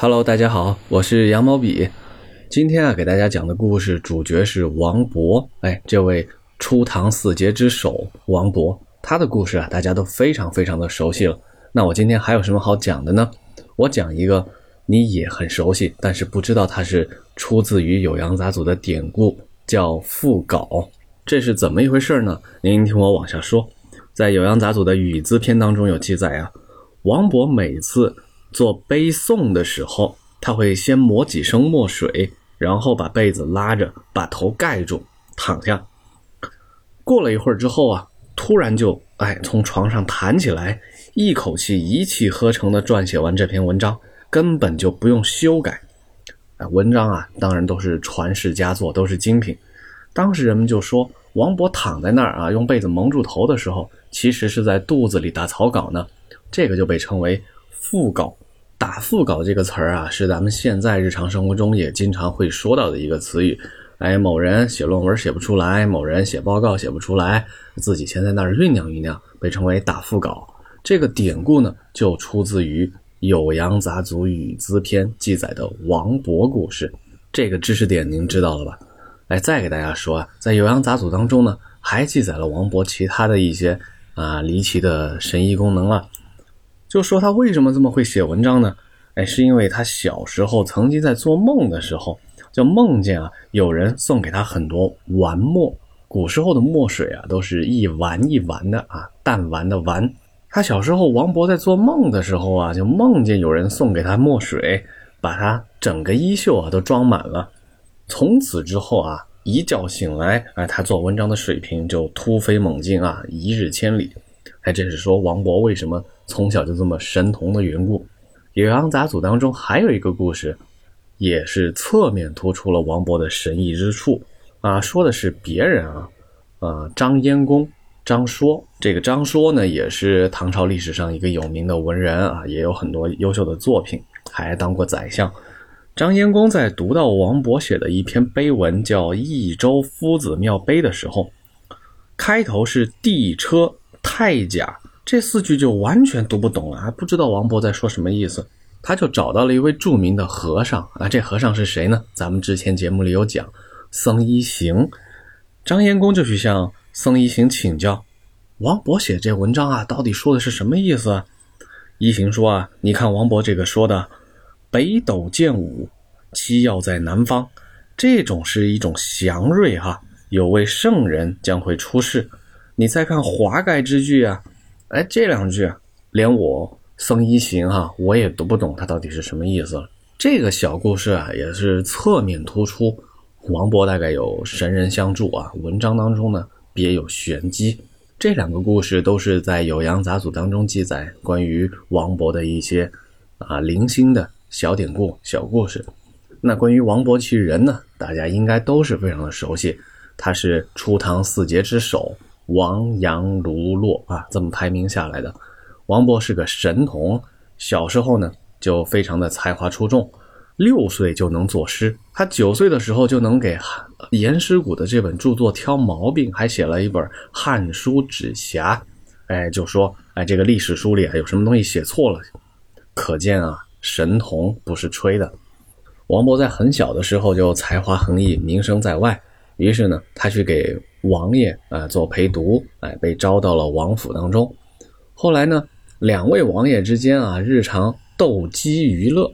Hello，大家好，我是羊毛笔。今天啊，给大家讲的故事主角是王勃。哎，这位初唐四杰之首王勃，他的故事啊，大家都非常非常的熟悉了。那我今天还有什么好讲的呢？我讲一个你也很熟悉，但是不知道它是出自于《酉阳杂俎》的典故，叫赋稿。这是怎么一回事呢？您听我往下说。在《酉阳杂俎》的《语字篇》当中有记载啊，王勃每次。做背诵的时候，他会先抹几升墨水，然后把被子拉着，把头盖住，躺下。过了一会儿之后啊，突然就哎从床上弹起来，一口气一气呵成的撰写完这篇文章，根本就不用修改。哎，文章啊，当然都是传世佳作，都是精品。当时人们就说，王勃躺在那儿啊，用被子蒙住头的时候，其实是在肚子里打草稿呢。这个就被称为。副稿，打副稿这个词儿啊，是咱们现在日常生活中也经常会说到的一个词语。哎，某人写论文写不出来，某人写报告写不出来，自己先在那儿酝酿酝酿，被称为打副稿。这个典故呢，就出自于《酉阳杂俎语资篇》记载的王勃故事。这个知识点您知道了吧？哎，再给大家说啊，在《酉阳杂俎》当中呢，还记载了王勃其他的一些啊离奇的神医功能了。就说他为什么这么会写文章呢？哎，是因为他小时候曾经在做梦的时候，就梦见啊有人送给他很多丸墨。古时候的墨水啊，都是一丸一丸的啊，弹丸的丸。他小时候，王勃在做梦的时候啊，就梦见有人送给他墨水，把他整个衣袖啊都装满了。从此之后啊，一觉醒来，哎，他做文章的水平就突飞猛进啊，一日千里。哎，这是说王勃为什么？从小就这么神童的缘故，《酉阳杂俎》当中还有一个故事，也是侧面突出了王勃的神异之处啊。说的是别人啊，啊，张燕公张说，这个张说呢，也是唐朝历史上一个有名的文人啊，也有很多优秀的作品，还当过宰相。张燕公在读到王勃写的一篇碑文，叫《益州夫子庙碑》的时候，开头是地车太甲。这四句就完全读不懂了，还不知道王勃在说什么意思。他就找到了一位著名的和尚啊，这和尚是谁呢？咱们之前节目里有讲，僧一行。张延公就去向僧一行请教，王勃写这文章啊，到底说的是什么意思？一行说啊，你看王勃这个说的“北斗见武，期要在南方”，这种是一种祥瑞哈，有位圣人将会出世。你再看华盖之句啊。哎，这两句连我僧一行哈，我也读不懂它到底是什么意思了。这个小故事啊，也是侧面突出王勃大概有神人相助啊，文章当中呢别有玄机。这两个故事都是在《酉阳杂俎》当中记载关于王勃的一些啊零星的小典故、小故事。那关于王勃其实人呢，大家应该都是非常的熟悉，他是初唐四杰之首。王杨卢骆啊，这么排名下来的。王勃是个神童，小时候呢就非常的才华出众，六岁就能作诗。他九岁的时候就能给颜师古的这本著作挑毛病，还写了一本《汉书指辖》。哎，就说哎，这个历史书里啊有什么东西写错了，可见啊神童不是吹的。王勃在很小的时候就才华横溢，名声在外。于是呢，他去给王爷啊做陪读，哎，被招到了王府当中。后来呢，两位王爷之间啊，日常斗鸡娱乐。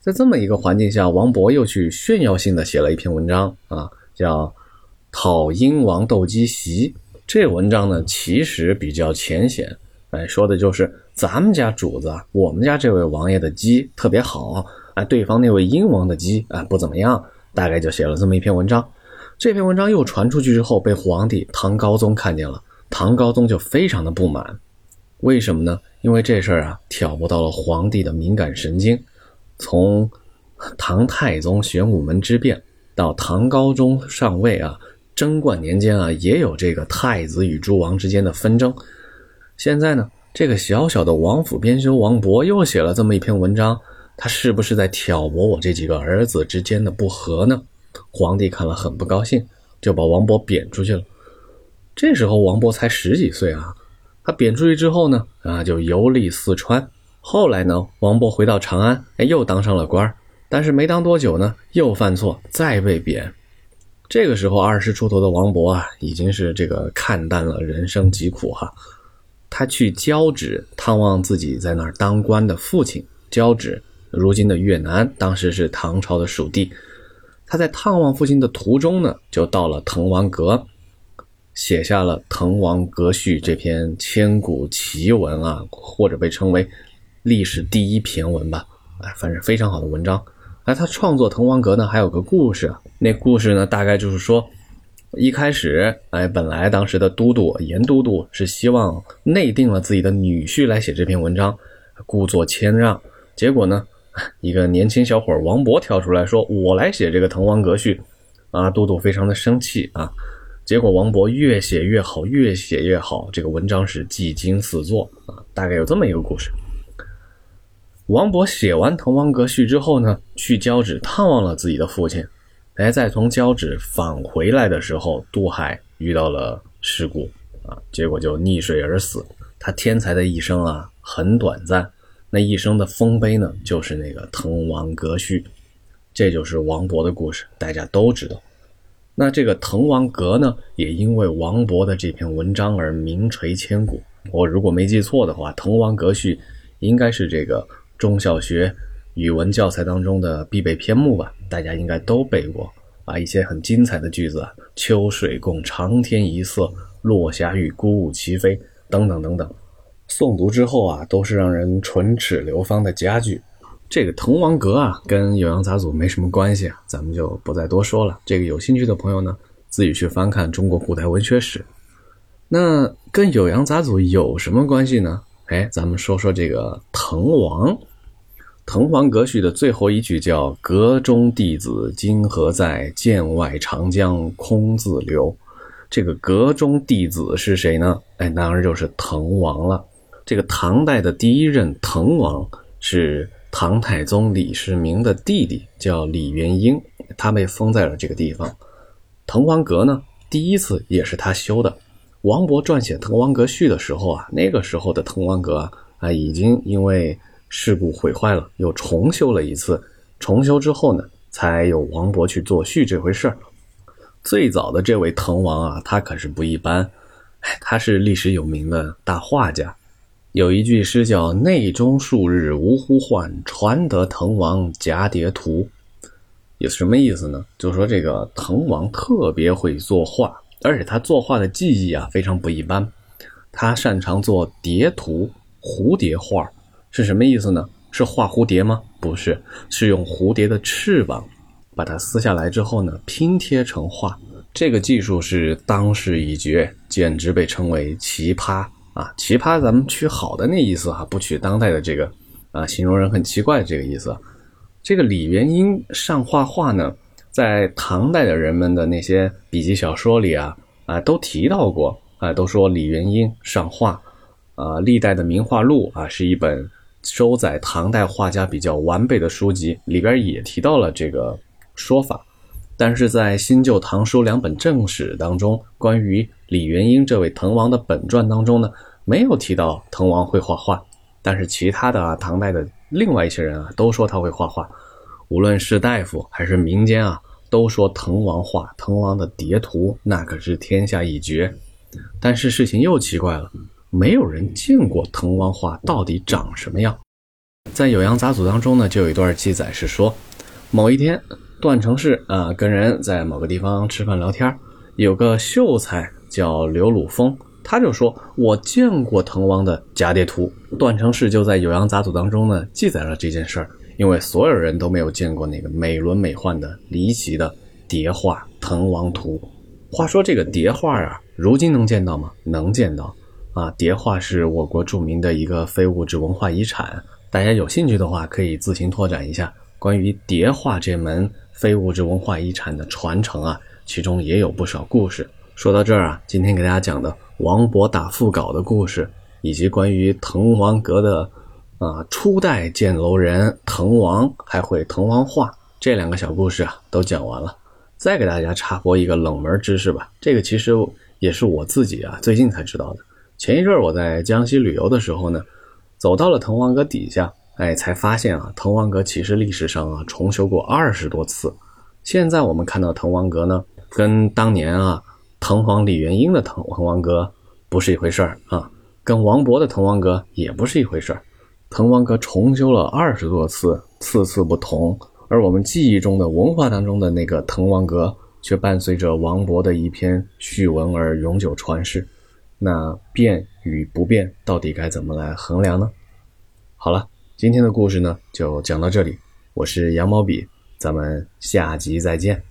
在这么一个环境下，王勃又去炫耀性的写了一篇文章啊，叫《讨英王斗鸡席》。这文章呢，其实比较浅显，哎，说的就是咱们家主子，我们家这位王爷的鸡特别好，哎，对方那位英王的鸡啊不怎么样，大概就写了这么一篇文章。这篇文章又传出去之后，被皇帝唐高宗看见了。唐高宗就非常的不满，为什么呢？因为这事儿啊，挑拨到了皇帝的敏感神经。从唐太宗玄武门之变到唐高宗上位啊，贞观年间啊，也有这个太子与诸王之间的纷争。现在呢，这个小小的王府编修王勃又写了这么一篇文章，他是不是在挑拨我这几个儿子之间的不和呢？皇帝看了很不高兴，就把王勃贬出去了。这时候王勃才十几岁啊，他贬出去之后呢，啊就游历四川，后来呢，王勃回到长安，哎，又当上了官，但是没当多久呢，又犯错，再被贬。这个时候，二十出头的王勃啊，已经是这个看淡了人生疾苦哈。他去交趾探望自己在那儿当官的父亲。交趾，如今的越南，当时是唐朝的属地。他在探望父亲的途中呢，就到了滕王阁，写下了《滕王阁序》这篇千古奇文啊，或者被称为历史第一骈文吧。哎，反正非常好的文章。哎，他创作《滕王阁》呢，还有个故事。那故事呢，大概就是说，一开始，哎，本来当时的都督严都督是希望内定了自己的女婿来写这篇文章，故作谦让。结果呢，一个年轻小伙王勃跳出来说：“我来写这个《滕王阁序》。”啊，都督非常的生气啊。结果王勃越写越好，越写越好，这个文章是技惊四座啊。大概有这么一个故事。王勃写完《滕王阁序》之后呢，去交趾探望了自己的父亲。哎，在从交趾返回来的时候，渡海遇到了事故啊，结果就溺水而死。他天才的一生啊，很短暂。那一生的丰碑呢，就是那个《滕王阁序》，这就是王勃的故事，大家都知道。那这个滕王阁呢，也因为王勃的这篇文章而名垂千古。我如果没记错的话，《滕王阁序》应该是这个。中小学语文教材当中的必备篇目吧，大家应该都背过啊。一些很精彩的句子啊，“秋水共长天一色，落霞与孤鹜齐飞”等等等等，诵读之后啊，都是让人唇齿留芳的佳句。这个《滕王阁》啊，跟《酉阳杂俎》没什么关系啊，咱们就不再多说了。这个有兴趣的朋友呢，自己去翻看中国古代文学史。那跟《酉阳杂俎》有什么关系呢？哎，咱们说说这个滕王。滕王阁序的最后一句叫“阁中弟子今何在？剑外长江空自流。”这个阁中弟子是谁呢？哎，当然就是滕王了。这个唐代的第一任滕王是唐太宗李世民的弟弟，叫李元婴，他被封在了这个地方。滕王阁呢，第一次也是他修的。王勃撰写《滕王阁序》的时候啊，那个时候的滕王阁啊，啊已经因为事故毁坏了，又重修了一次。重修之后呢，才有王勃去作序这回事儿。最早的这位滕王啊，他可是不一般，他是历史有名的大画家。有一句诗叫“内中数日无呼唤，传得滕王蛱蝶图”，有什么意思呢？就说这个滕王特别会作画，而且他作画的技艺啊非常不一般。他擅长做蝶图、蝴蝶画。是什么意思呢？是画蝴蝶吗？不是，是用蝴蝶的翅膀把它撕下来之后呢，拼贴成画。这个技术是当世一绝，简直被称为奇葩啊！奇葩，咱们取好的那意思哈，不取当代的这个啊，形容人很奇怪的这个意思。这个李元婴上画画呢，在唐代的人们的那些笔记小说里啊啊都提到过啊，都说李元婴上画啊，历代的名画录啊是一本。收载唐代画家比较完备的书籍里边也提到了这个说法，但是在新旧唐书两本正史当中，关于李元婴这位滕王的本传当中呢，没有提到滕王会画画，但是其他的啊唐代的另外一些人啊都说他会画画，无论是大夫还是民间啊，都说滕王画滕王的叠图那可是天下一绝，但是事情又奇怪了。没有人见过滕王画到底长什么样，在《酉阳杂俎》当中呢，就有一段记载是说，某一天，段成式啊跟人在某个地方吃饭聊天，有个秀才叫刘鲁峰，他就说：“我见过滕王的蛱蝶图。”段成式就在《酉阳杂俎》当中呢记载了这件事儿，因为所有人都没有见过那个美轮美奂的离奇的蝶画《滕王图》。话说这个蝶画啊，如今能见到吗？能见到。啊，蝶画是我国著名的一个非物质文化遗产，大家有兴趣的话可以自行拓展一下关于蝶画这门非物质文化遗产的传承啊，其中也有不少故事。说到这儿啊，今天给大家讲的王勃打腹稿的故事，以及关于滕王阁的啊初代建楼人滕王还会滕王画这两个小故事啊，都讲完了。再给大家插播一个冷门知识吧，这个其实也是我自己啊最近才知道的。前一阵我在江西旅游的时候呢，走到了滕王阁底下，哎，才发现啊，滕王阁其实历史上啊重修过二十多次。现在我们看到滕王阁呢，跟当年啊滕皇李元婴的滕滕王阁不是一回事儿啊，跟王勃的滕王阁也不是一回事儿。滕王阁重修了二十多次，次次不同，而我们记忆中的文化当中的那个滕王阁，却伴随着王勃的一篇序文而永久传世。那变与不变，到底该怎么来衡量呢？好了，今天的故事呢就讲到这里。我是羊毛笔，咱们下集再见。